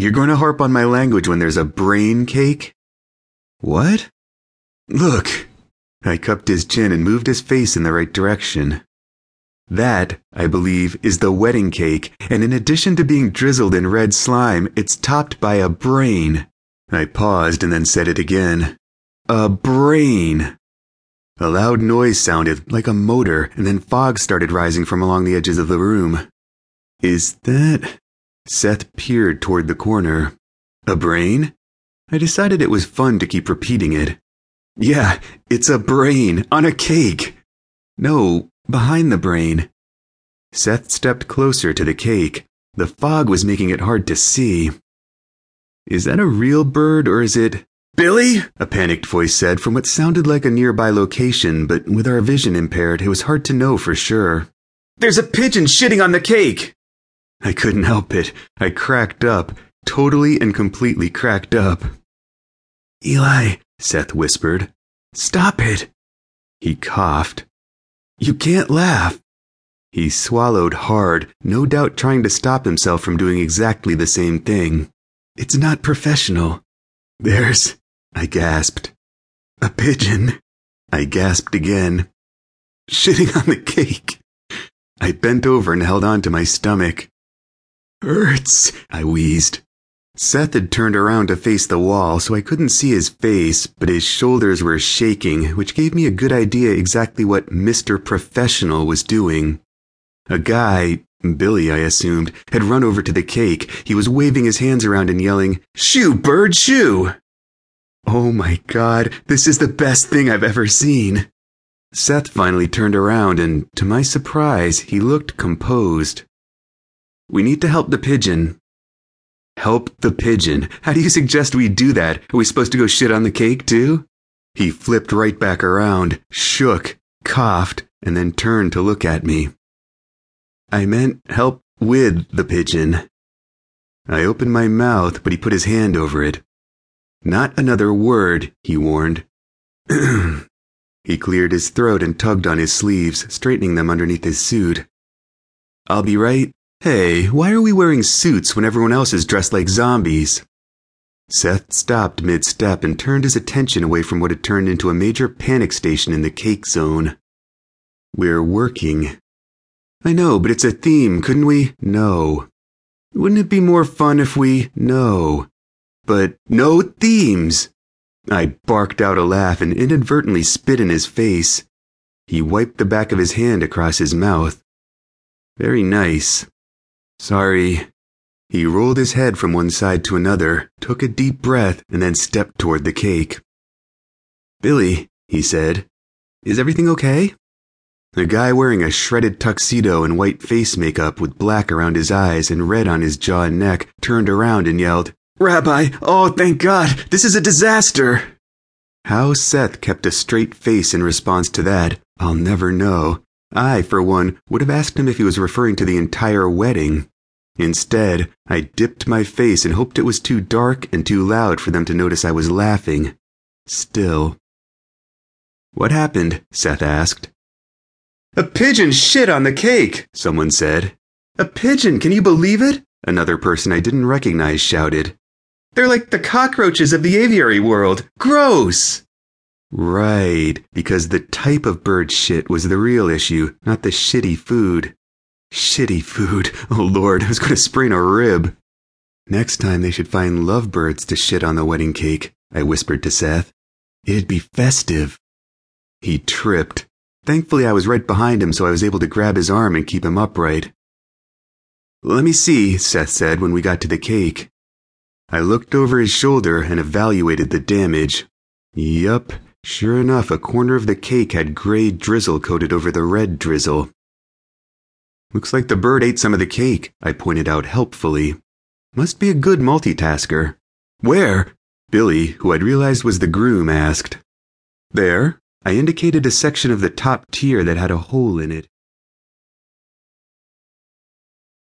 You're going to harp on my language when there's a brain cake? What? Look. I cupped his chin and moved his face in the right direction. That, I believe, is the wedding cake, and in addition to being drizzled in red slime, it's topped by a brain. I paused and then said it again. A brain. A loud noise sounded, like a motor, and then fog started rising from along the edges of the room. Is that. Seth peered toward the corner. A brain? I decided it was fun to keep repeating it. Yeah, it's a brain on a cake. No, behind the brain. Seth stepped closer to the cake. The fog was making it hard to see. Is that a real bird or is it. Billy? A panicked voice said from what sounded like a nearby location, but with our vision impaired, it was hard to know for sure. There's a pigeon shitting on the cake! I couldn't help it. I cracked up, totally and completely cracked up. Eli, Seth whispered. Stop it! He coughed. You can't laugh. He swallowed hard, no doubt trying to stop himself from doing exactly the same thing. It's not professional. There's, I gasped. A pigeon. I gasped again. Shitting on the cake. I bent over and held on to my stomach. Hurts, I wheezed. Seth had turned around to face the wall, so I couldn't see his face, but his shoulders were shaking, which gave me a good idea exactly what Mr. Professional was doing. A guy, Billy, I assumed, had run over to the cake. He was waving his hands around and yelling, Shoo, bird, shoo! Oh my god, this is the best thing I've ever seen. Seth finally turned around and, to my surprise, he looked composed. We need to help the pigeon, Help the pigeon. How do you suggest we do that? Are we supposed to go shit on the cake too? He flipped right back around, shook, coughed, and then turned to look at me. I meant help with the pigeon. I opened my mouth, but he put his hand over it. Not another word, he warned. he cleared his throat and tugged on his sleeves, straightening them underneath his suit. I'll be right. Hey, why are we wearing suits when everyone else is dressed like zombies? Seth stopped mid step and turned his attention away from what had turned into a major panic station in the cake zone. We're working. I know, but it's a theme, couldn't we? No. Wouldn't it be more fun if we. No. But no themes! I barked out a laugh and inadvertently spit in his face. He wiped the back of his hand across his mouth. Very nice. Sorry. He rolled his head from one side to another, took a deep breath, and then stepped toward the cake. Billy, he said, is everything okay? The guy wearing a shredded tuxedo and white face makeup with black around his eyes and red on his jaw and neck turned around and yelled, Rabbi, oh, thank God, this is a disaster. How Seth kept a straight face in response to that, I'll never know. I, for one, would have asked him if he was referring to the entire wedding. Instead, I dipped my face and hoped it was too dark and too loud for them to notice I was laughing. Still. What happened? Seth asked. A pigeon shit on the cake, someone said. A pigeon, can you believe it? Another person I didn't recognize shouted. They're like the cockroaches of the aviary world. Gross! Right, because the type of bird shit was the real issue, not the shitty food. Shitty food. Oh lord, I was going to sprain a rib. Next time they should find lovebirds to shit on the wedding cake, I whispered to Seth. It'd be festive. He tripped. Thankfully, I was right behind him, so I was able to grab his arm and keep him upright. Let me see, Seth said when we got to the cake. I looked over his shoulder and evaluated the damage. Yup, Sure enough, a corner of the cake had gray drizzle coated over the red drizzle. Looks like the bird ate some of the cake, I pointed out helpfully. Must be a good multitasker. Where? Billy, who I'd realized was the groom, asked. There. I indicated a section of the top tier that had a hole in it.